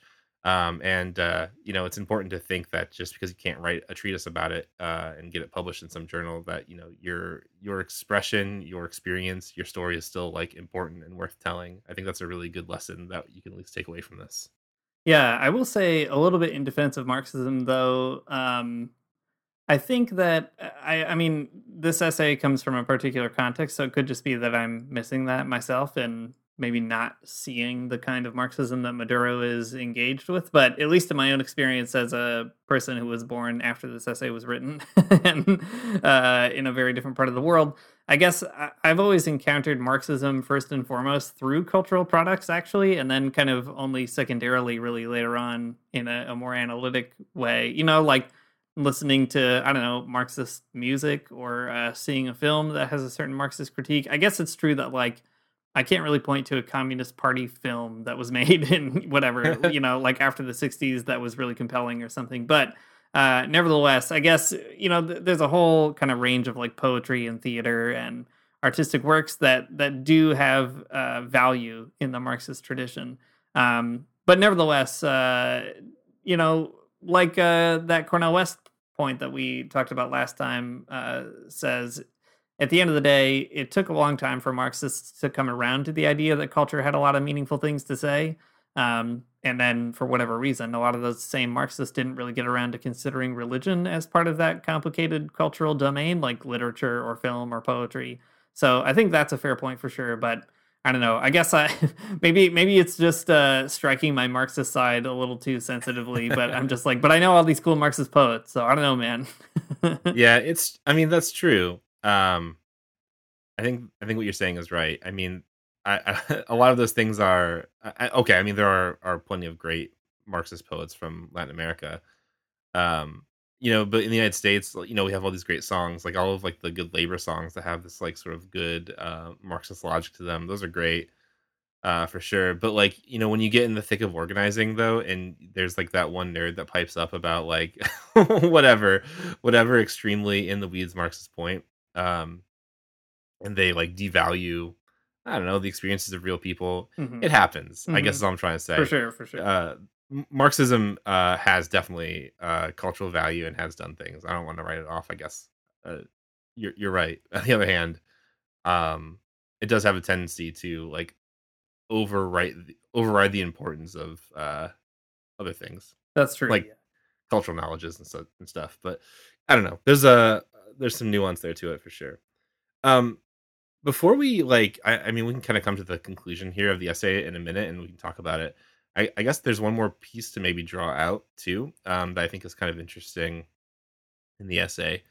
D: um, and uh, you know it's important to think that just because you can't write a treatise about it uh, and get it published in some journal that you know your your expression your experience your story is still like important and worth telling i think that's a really good lesson that you can at least take away from this
C: Yeah, I will say a little bit in defense of Marxism, though. Um, I think that I, I mean, this essay comes from a particular context, so it could just be that I'm missing that myself and maybe not seeing the kind of Marxism that Maduro is engaged with. But at least in my own experience as a person who was born after this essay was written and uh, in a very different part of the world, I guess I- I've always encountered Marxism first and foremost through cultural products, actually, and then kind of only secondarily, really later on in a, a more analytic way. You know, like listening to I don't know Marxist music or uh, seeing a film that has a certain Marxist critique. I guess it's true that like I can't really point to a Communist Party film that was made in whatever you know like after the '60s that was really compelling or something, but. Uh, nevertheless, I guess you know th- there's a whole kind of range of like poetry and theater and artistic works that that do have uh, value in the Marxist tradition. Um, but nevertheless, uh, you know, like uh, that Cornel West point that we talked about last time uh, says, at the end of the day, it took a long time for Marxists to come around to the idea that culture had a lot of meaningful things to say. Um, and then, for whatever reason, a lot of those same Marxists didn't really get around to considering religion as part of that complicated cultural domain, like literature or film or poetry. So I think that's a fair point for sure. But I don't know. I guess I maybe maybe it's just uh, striking my Marxist side a little too sensitively. But I'm just like, but I know all these cool Marxist poets, so I don't know, man.
D: yeah, it's. I mean, that's true. Um, I think I think what you're saying is right. I mean, I, I a lot of those things are I, okay. I mean, there are are plenty of great Marxist poets from Latin America. Um, you know, but in the United States, you know, we have all these great songs, like all of like the good labor songs that have this like sort of good uh, Marxist logic to them. Those are great uh, for sure. But like, you know, when you get in the thick of organizing though, and there's like that one nerd that pipes up about like whatever, whatever extremely in the weeds Marxist point, um, and they like devalue, I don't know, the experiences of real people.
C: Mhm.
D: It happens. I guess
C: Mhm.
D: is all I'm trying to say.
C: For sure, for sure.
D: Uh, Marxism uh, has definitely uh, cultural value and has done things. I don't want to write it off. I guess uh, you're you're right. On the other hand, um, it does have a tendency to like overwrite the, override the importance of uh, other things
C: That's true.
D: like
C: yeah.
D: cultural knowledges and, so, and stuff. But I don't know. There's a there's some nuance there to it for sure. Um, before we like, I, I mean, we can kind of come to the conclusion here of the essay in a minute, and we can talk about it. I, I guess there's one more piece to maybe draw out too, um, that I think is kind of interesting in the essay.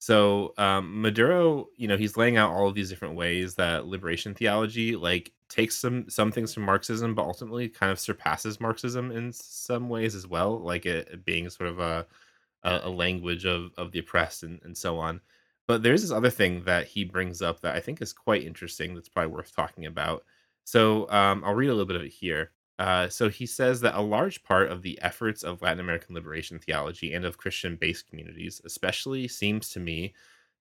D: So um, Maduro, you know, he's laying out all of these different ways that liberation theology like takes some some things from Marxism, but ultimately kind of surpasses Marxism in some ways as well, like it, it being sort of a a, a language of of the oppressed and, and so on. But there's this other thing that he brings up that I think is quite interesting. That's probably worth talking about. So um, I'll read a little bit of it here. Uh, so he says that a large part of the efforts of Latin American liberation theology and of Christian based communities, especially, seems to me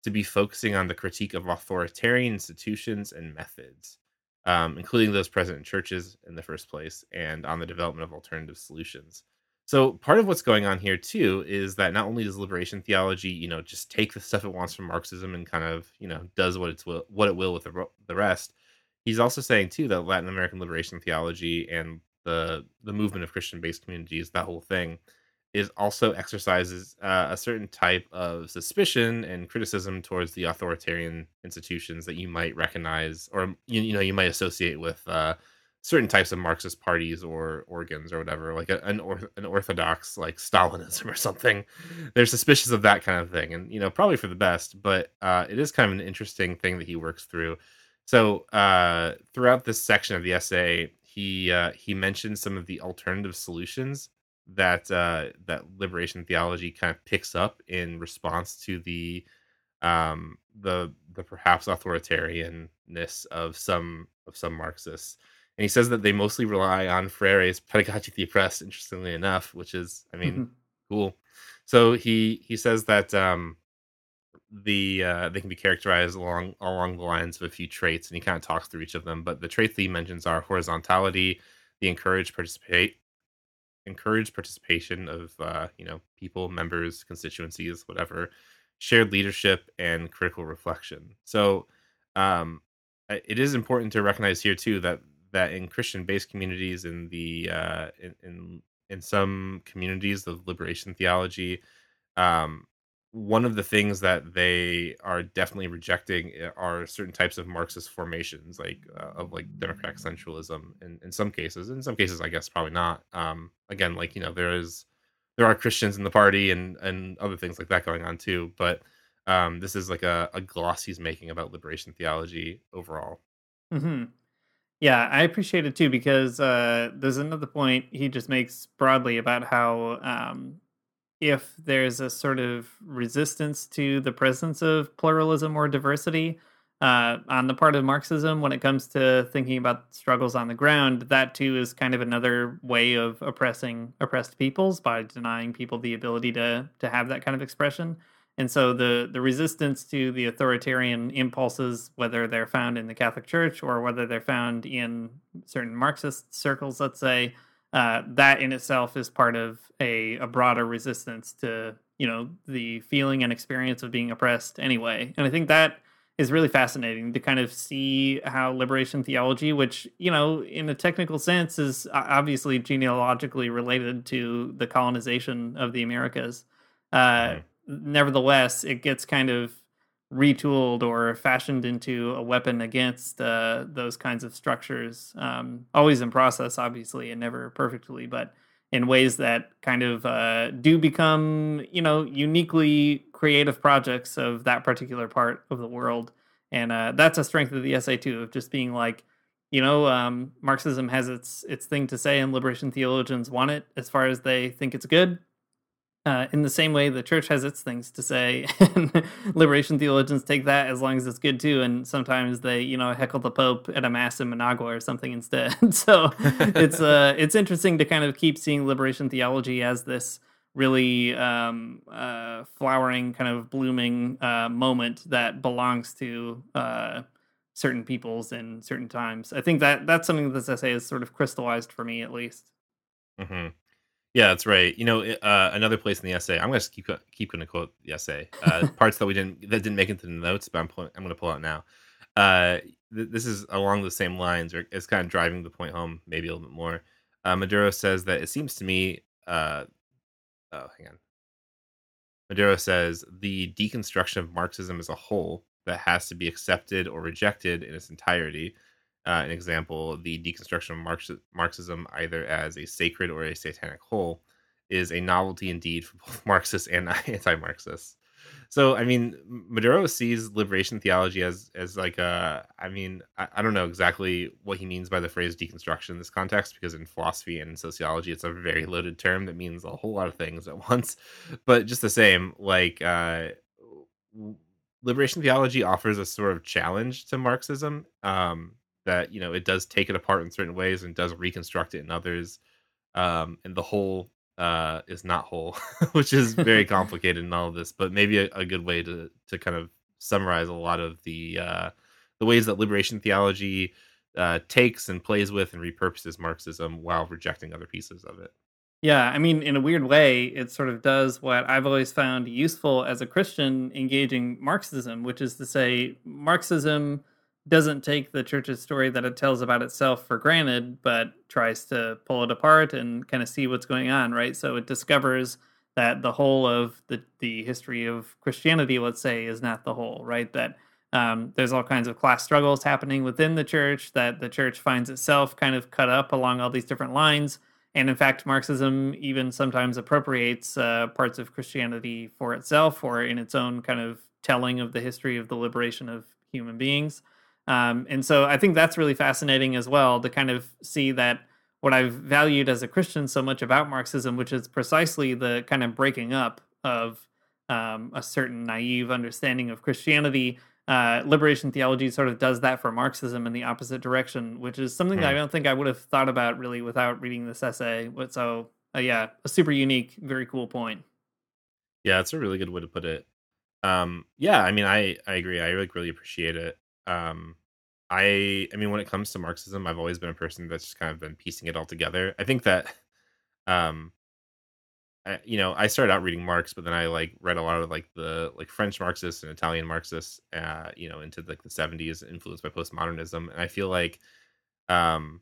D: to be focusing on the critique of authoritarian institutions and methods, um, including those present in churches in the first place, and on the development of alternative solutions. So part of what's going on here too is that not only does liberation theology, you know, just take the stuff it wants from Marxism and kind of, you know, does what it's will, what it will with the, the rest. He's also saying too that Latin American liberation theology and the the movement of Christian based communities, that whole thing, is also exercises uh, a certain type of suspicion and criticism towards the authoritarian institutions that you might recognize or you, you know you might associate with uh, certain types of Marxist parties or organs or whatever, like a, an or, an orthodox like Stalinism or something. They're suspicious of that kind of thing, and you know probably for the best. But uh, it is kind of an interesting thing that he works through. So uh, throughout this section of the essay, he uh, he mentions some of the alternative solutions that uh, that liberation theology kind of picks up in response to the um, the the perhaps authoritarianness of some of some Marxists. And he says that they mostly rely on Freire's pedagogy of the oppressed, interestingly enough, which is, I mean,
C: Mm-hmm.
D: cool. So he he says that um, the uh, they can be characterized along along the lines of a few traits, and he kind of talks through each of them. But the traits that he mentions are horizontality, the encourage participate, encourage participation of uh, you know people, members, constituencies, whatever, shared leadership, and critical reflection. So um, it is important to recognize here too that that in Christian-based communities, in the uh, in, in in some communities of liberation theology, um, one of the things that they are definitely rejecting are certain types of Marxist formations, like uh, of like democratic centralism. In in some cases, in some cases, I guess probably not. Um, again, like you know, there is there are Christians in the party and and other things like that going on too. But um, this is like a, a gloss he's making about liberation theology overall.
C: hmm Yeah, I appreciate it too because uh, there's another point he just makes broadly about how um, if there's a sort of resistance to the presence of pluralism or diversity uh, on the part of Marxism when it comes to thinking about struggles on the ground, that too is kind of another way of oppressing oppressed peoples by denying people the ability to to have that kind of expression. And so the the resistance to the authoritarian impulses, whether they're found in the Catholic Church or whether they're found in certain Marxist circles, let's say, uh, that in itself is part of a, a broader resistance to you know the feeling and experience of being oppressed anyway. And I think that is really fascinating to kind of see how liberation theology, which you know in a technical sense is obviously genealogically related to the colonization of the Americas. Uh, nevertheless, it gets kind of retooled or fashioned into a weapon against uh, those kinds of structures. Um, always in process, obviously, and never perfectly, but in ways that kind of uh, do become, you know, uniquely creative projects of that particular part of the world. And uh, that's a strength of the essay too, of just being like, you know, um, Marxism has its its thing to say, and liberation theologians want it as far as they think it's good. Uh, in the same way, the church has its things to say, and liberation theologians take that as long as it's good too. And sometimes they, you know, heckle the Pope at a mass in Managua or something instead. so it's uh, it's interesting to kind of keep seeing liberation theology as this really um, uh, flowering, kind of blooming uh, moment that belongs to uh, certain peoples in certain times. I think that that's something that this essay has sort of crystallized for me, at least.
D: hmm Yeah, that's right. You know, uh, another place in the essay. I'm going to keep keep going to quote the essay. Uh, parts that we didn't that didn't make it to the notes, but I'm pulling, I'm going to pull out now. Uh, th- this is along the same lines, or it's kind of driving the point home, maybe a little bit more. Uh, Maduro says that it seems to me. Uh, oh, hang on. Maduro says the deconstruction of Marxism as a whole that has to be accepted or rejected in its entirety. Uh, an example, the deconstruction of Marx- Marxism either as a sacred or a satanic whole is a novelty indeed for both Marxists and anti-Marxists. So, I mean, Maduro sees liberation theology as as like a. I mean, I, I don't know exactly what he means by the phrase deconstruction in this context because in philosophy and sociology, it's a very loaded term that means a whole lot of things at once. But just the same, like uh, liberation theology offers a sort of challenge to Marxism. Um, that you know it does take it apart in certain ways and does reconstruct it in others. Um, and the whole uh, is not whole, which is very complicated in all of this. But maybe a, a good way to to kind of summarize a lot of the uh, the ways that liberation theology uh, takes and plays with and repurposes Marxism while rejecting other pieces of it.
C: Yeah, I mean, in a weird way, it sort of does what I've always found useful as a Christian engaging Marxism, which is to say, Marxism doesn't take the church's story that it tells about itself for granted, but tries to pull it apart and kind of see what's going on, right? So it discovers that the whole of the, the history of Christianity, let's say, is not the whole, right? That um, there's all kinds of class struggles happening within the church that the church finds itself kind of cut up along all these different lines. And in fact, Marxism even sometimes appropriates uh, parts of Christianity for itself or in its own kind of telling of the history of the liberation of human beings. Um, and so I think that's really fascinating as well to kind of see that what I've valued as a Christian so much about Marxism, which is precisely the kind of breaking up of um, a certain naive understanding of Christianity. Uh, liberation theology sort of does that for Marxism in the opposite direction, which is something that I don't think I would have thought about really without reading this essay. But so, uh, yeah, a super unique, very cool point.
D: Yeah, it's a really good way to put it. Um, yeah, I mean, I I agree. I like really appreciate it. Um, I I mean, when it comes to Marxism, I've always been a person that's just kind of been piecing it all together. I think that, um, I, you know, I started out reading Marx, but then I like read a lot of like the like French Marxists and Italian Marxists, uh, you know, into like the '70s, influenced by postmodernism, and I feel like, um,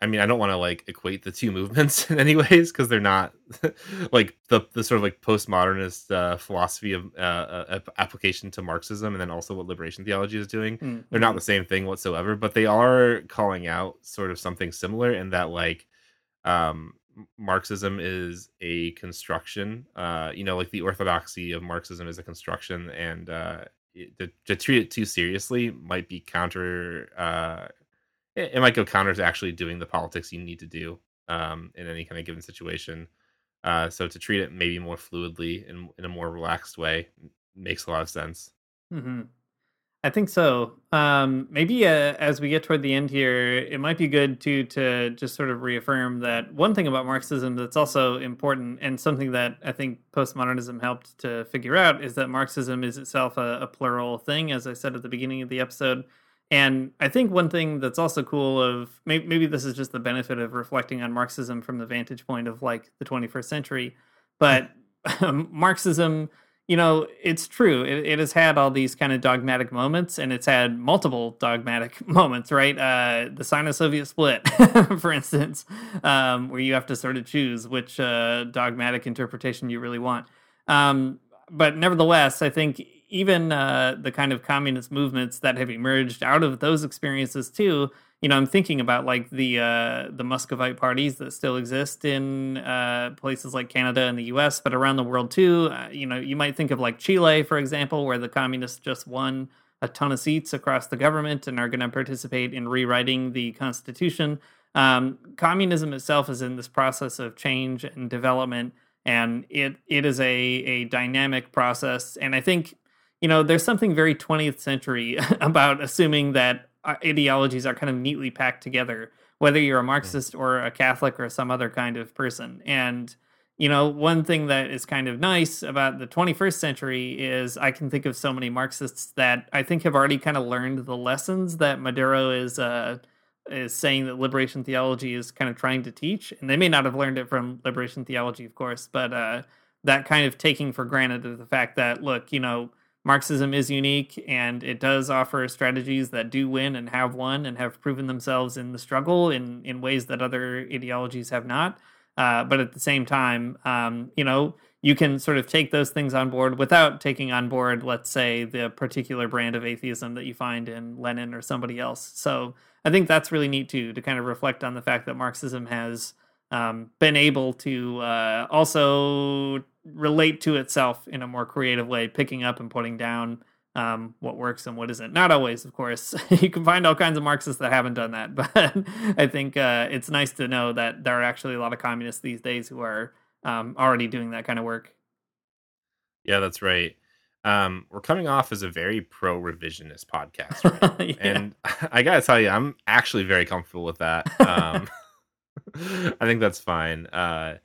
D: I mean, I don't want to like equate the two movements in any ways because they're not like the the sort of like postmodernist uh, philosophy of uh, uh, application to Marxism, and then also what liberation theology is doing.
C: Mm-hmm.
D: They're not the same thing whatsoever, but they are calling out sort of something similar in that like um, Marxism is a construction. Uh, you know, like the orthodoxy of Marxism is a construction, and uh, it, to, to treat it too seriously might be counter uh, it, might go counter to actually doing the politics you need to do um, in any kind of given situation. Uh, so to treat it maybe more fluidly and in a more relaxed way makes a lot of sense.
C: Mm-hmm. I think so. Um, maybe uh, as we get toward the end here, it might be good to to just sort of reaffirm that one thing about Marxism that's also important and something that I think postmodernism helped to figure out is that Marxism is itself a, a plural thing, as I said at the beginning of the episode. And I think one thing that's also cool of maybe, maybe this is just the benefit of reflecting on Marxism from the vantage point of like the 21st century, but Marxism, you know, it's true. It, it, has had all these kind of dogmatic moments, and it's had multiple dogmatic moments, right? Uh, the Sino-Soviet split, for instance, um, where you have to sort of choose which uh, dogmatic interpretation you really want. Um, but nevertheless, I think even uh, the kind of communist movements that have emerged out of those experiences too. You know, I'm thinking about like the uh, the Muscovite parties that still exist in uh, places like Canada and the U.S., but around the world too. Uh, you know, you might think of like Chile, for example, where the communists just won a ton of seats across the government and are going to participate in rewriting the constitution. Um, communism itself is in this process of change and development, and it it is a a dynamic process. And I think you know, there's something very 20th century about assuming that uh, ideologies are kind of neatly packed together, whether you're a Marxist or a Catholic or some other kind of person. And, you know, one thing that is kind of nice about the 21st century is I can think of so many Marxists that I think have already kind of learned the lessons that Maduro is, uh, is saying that liberation theology is kind of trying to teach. And they may not have learned it from liberation theology, of course, but uh, that kind of taking for granted of the fact that, look, you know, Marxism is unique and it does offer strategies that do win and have won and have proven themselves in the struggle in, in ways that other ideologies have not. Uh, but at the same time, um, you know, you can sort of take those things on board without taking on board, let's say, the particular brand of atheism that you find in Lenin or somebody else. So I think that's really neat too, to kind of reflect on the fact that Marxism has um, been able to uh, also relate to itself in a more creative way, picking up and putting down um, what works and what isn't. Not always, of course. you can find all kinds of Marxists that haven't done that, but I think uh, it's nice to know that there are actually a lot of communists these days who are um, already doing that kind of work.
D: Yeah, that's right. Um, we're coming off as a very pro revisionist podcast, right? yeah. and I gotta tell you, I'm actually very comfortable with that. Um, I think that's fine. Uh,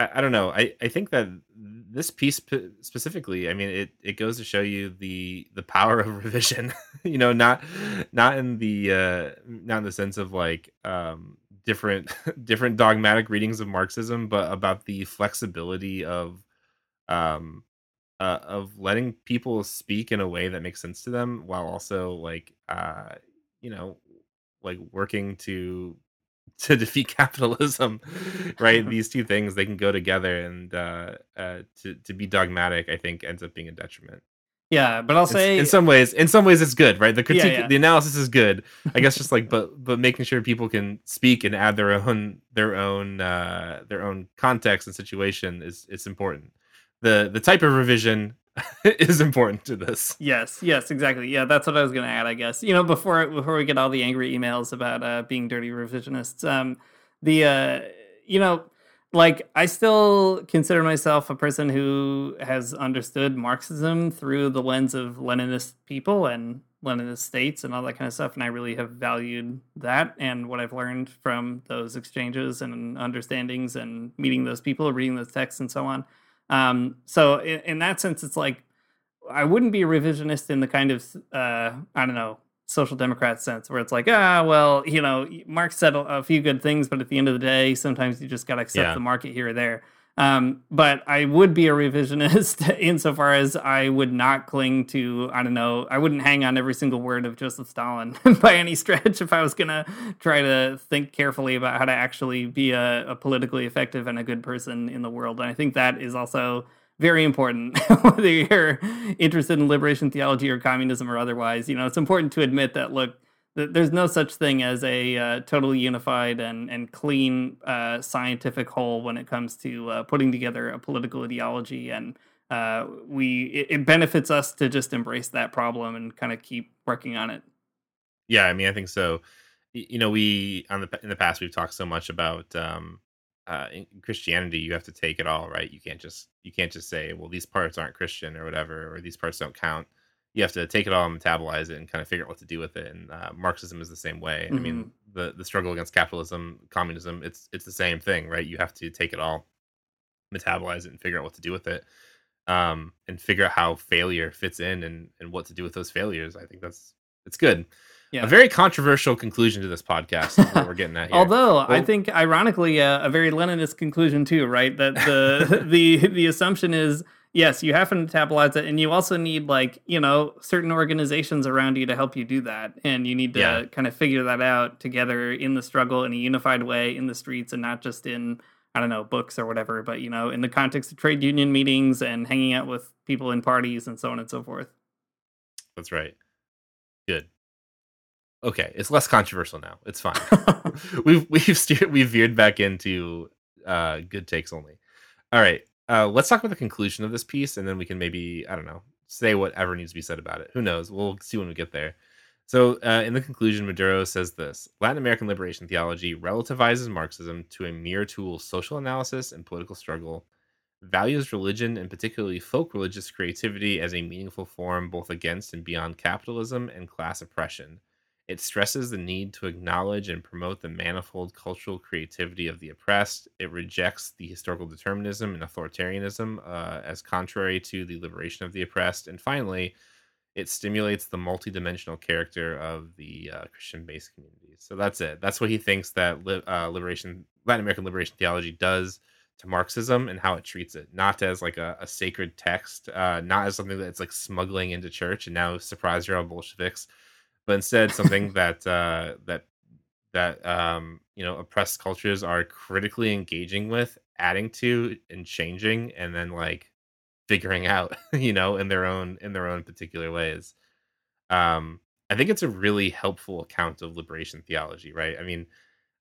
D: I, I, don't know. I, I think that this piece specifically, I mean, it, it goes to show you the the power of revision. you know, not not in the uh, not in the sense of like um, different different dogmatic readings of Marxism, but about the flexibility of um, uh, of letting people speak in a way that makes sense to them, while also like uh, you know like working to to defeat capitalism right these two things they can go together and uh, uh, to, to be dogmatic i think ends up being a detriment
C: Yeah, but I'll say
D: in some ways, in some ways, it's good, right? The critique,
C: yeah.
D: the analysis is good. I guess just like, but but making sure people can speak and add their own their own uh, their own context and situation is it's important. The the type of revision is important to this.
C: Yes, yes, exactly. Yeah, that's what I was going to add. I guess you know before before we get all the angry emails about uh, being dirty revisionists. Um, the uh, you know, like I still consider myself a person who has understood Marxism through the lens of Leninist people and Leninist states and all that kind of stuff, and I really have valued that and what I've learned from those exchanges and understandings and meeting those people, reading those texts, and so on. Um, so in, in that sense, it's like I wouldn't be a revisionist in the kind of uh, I don't know social democrat sense where it's like ah well you know Marx said a, a few good things, but at the end of the day, sometimes you just got to accept
D: Yeah.
C: the market here or there. Um, but I would be a revisionist insofar as I would not cling to I don't know I wouldn't hang on every single word of Joseph Stalin by any stretch if I was gonna try to think carefully about how to actually be a, a politically effective and a good person in the world. And I think that is also very important whether you're interested in liberation theology or communism or otherwise you know it's important to admit that look there's no such thing as a uh, totally unified and, and clean uh, scientific whole when it comes to uh, putting together a political ideology and uh, we it, it benefits us to just embrace that problem and kind of keep working on it
D: Yeah, I mean, I think so. You know, we on the in the past we've talked so much about um, uh, in Christianity. You have to take it all, right? You can't just you can't just say, well, these parts aren't Christian or whatever, or these parts don't count. You have to take it all and metabolize it and kind of figure out what to do with it. And uh, Marxism is the same way. I mean, the the struggle against capitalism, communism, it's it's the same thing, right? You have to take it all, metabolize it, and figure out what to do with it. Um, and figure out how failure fits in and, and what to do with those failures. I think that's it's good.
C: Yeah.
D: A very controversial conclusion to this podcast. what we're getting at here.
C: Although I think, ironically, uh, a very Leninist conclusion too, right? That the the the assumption is yes, you have to metabolize it, and you also need like you know certain organizations around you to help you do that, and you need to
D: Yeah.
C: kind of figure that out together in the struggle in a unified way in the streets, and not just in I don't know books or whatever, but you know in the context of trade union meetings and hanging out with people in parties and so on and so forth.
D: That's right. Good. Okay, it's less controversial now. It's fine. we've we've steered we've veered back into uh good takes only. All right. Uh let's talk about the conclusion of this piece and then we can maybe, I don't know, say whatever needs to be said about it. Who knows? We'll see when we get there. So, uh, in the conclusion, Maduro says this Latin American liberation theology relativizes Marxism to a mere tool of social analysis and political struggle, values religion and particularly folk religious creativity as a meaningful form both against and beyond capitalism and class oppression. It stresses the need to acknowledge and promote the manifold cultural creativity of the oppressed. It rejects the historical determinism and authoritarianism uh, as contrary to the liberation of the oppressed. And finally, it stimulates the multidimensional character of the uh, Christian-based communities. So that's it. That's what he thinks that li- uh, liberation, Latin American liberation theology does to Marxism and how it treats it, not as like a, a sacred text, uh, not as something that's like smuggling into church and now surprise you're all Bolsheviks, but instead something that uh, that that um, you know oppressed cultures are critically engaging with, adding to, and changing, and then like figuring out, you know, in their own in their own particular ways. Um, I think it's a really helpful account of liberation theology, right? I mean,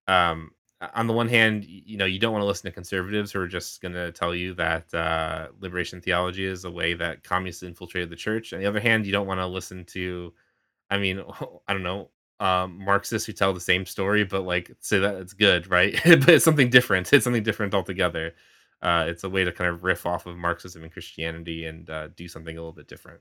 D: um, on the one hand, you know, you don't want to listen to conservatives who are just going to tell you that uh, liberation theology is a way that communists infiltrated the church. On the other hand, you don't want to listen to, I mean, I don't know, um, Marxists who tell the same story, but like say that it's good, right? but it's something different. It's something different altogether. Uh, it's a way to kind of riff off of Marxism and Christianity and uh, do something a little bit different.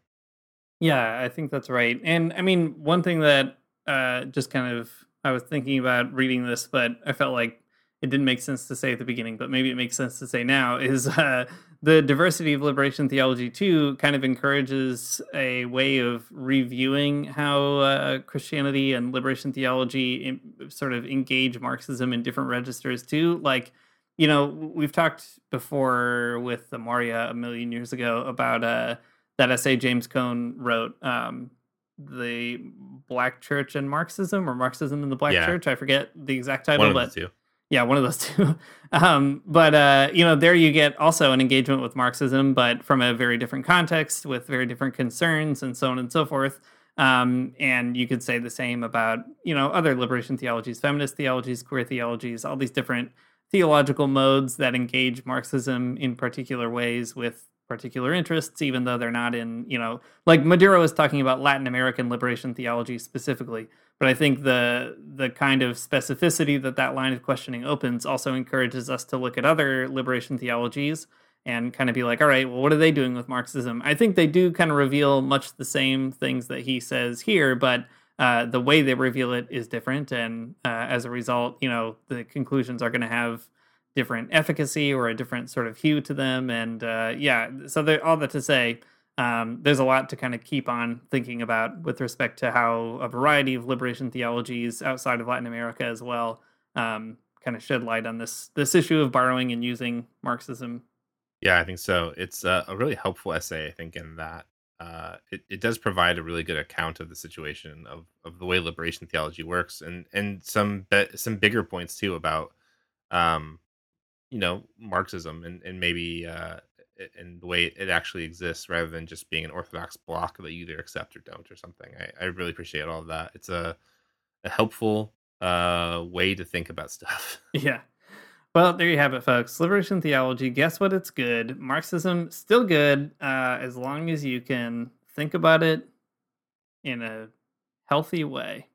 C: Yeah, I think that's right. And I mean, one thing that uh, just kind of I was thinking about reading this, but I felt like it didn't make sense to say at the beginning, but maybe it makes sense to say now is uh, the diversity of liberation theology too kind of encourages a way of reviewing how uh, Christianity and liberation theology in, sort of engage Marxism in different registers too. Like, you know, we've talked before with the Maria a million years ago about uh, that essay James Cone wrote, um, the Black Church and Marxism, or Marxism and the Black
D: Yeah.
C: Church. I forget the exact title, but
D: the.
C: Yeah, one of those two. um, but uh, you know, there you get also an engagement with Marxism, but from a very different context with very different concerns and so on and so forth. Um, and you could say the same about you know other liberation theologies, feminist theologies, queer theologies, all these different theological modes that engage Marxism in particular ways with particular interests, even though they're not in, you know, like Maduro is talking about Latin American liberation theology specifically. But I think the the kind of specificity that that line of questioning opens also encourages us to look at other liberation theologies and kind of be like, all right, well, what are they doing with Marxism? I think they do kind of reveal much the same things that he says here, but uh, the way they reveal it is different, and uh, as a result, you know, the conclusions are going to have different efficacy or a different sort of hue to them. And uh, yeah, so all that to say, um, there's a lot to kind of keep on thinking about with respect to how a variety of liberation theologies outside of Latin America as well um, kind of shed light on this this issue of borrowing and using Marxism.
D: Yeah, I think so. It's a, a really helpful essay, I think, in that uh, it, it does provide a really good account of the situation of, of the way liberation theology works and and some be- some bigger points too about um, you know Marxism and and maybe uh, and the way it actually exists rather than just being an orthodox block that you either accept or don't or something. I, I really appreciate all of that. It's a a helpful uh, way to think about stuff.
C: Yeah. Well, there you have it, folks. Liberation theology. Guess what? It's good. Marxism still good uh, as long as you can think about it in a healthy way.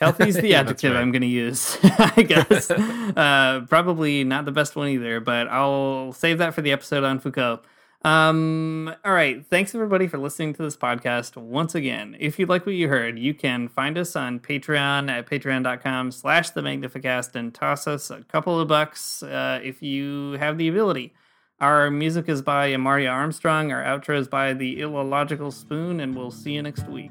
C: Healthy is the yeah, adjective right. I'm going to use, I guess. uh, probably not the best one either, but I'll save that for the episode on Foucault. Um, all right. Thanks everybody for listening to this podcast once again. If you like what you heard, you can find us on Patreon at patreon.com slash the Magnificast and toss us a couple of bucks uh, if you have the ability. Our music is by Amaryah Armstrong. Our outro is by the Illogical Spoon, and we'll see you next week.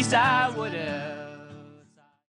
C: least I would have.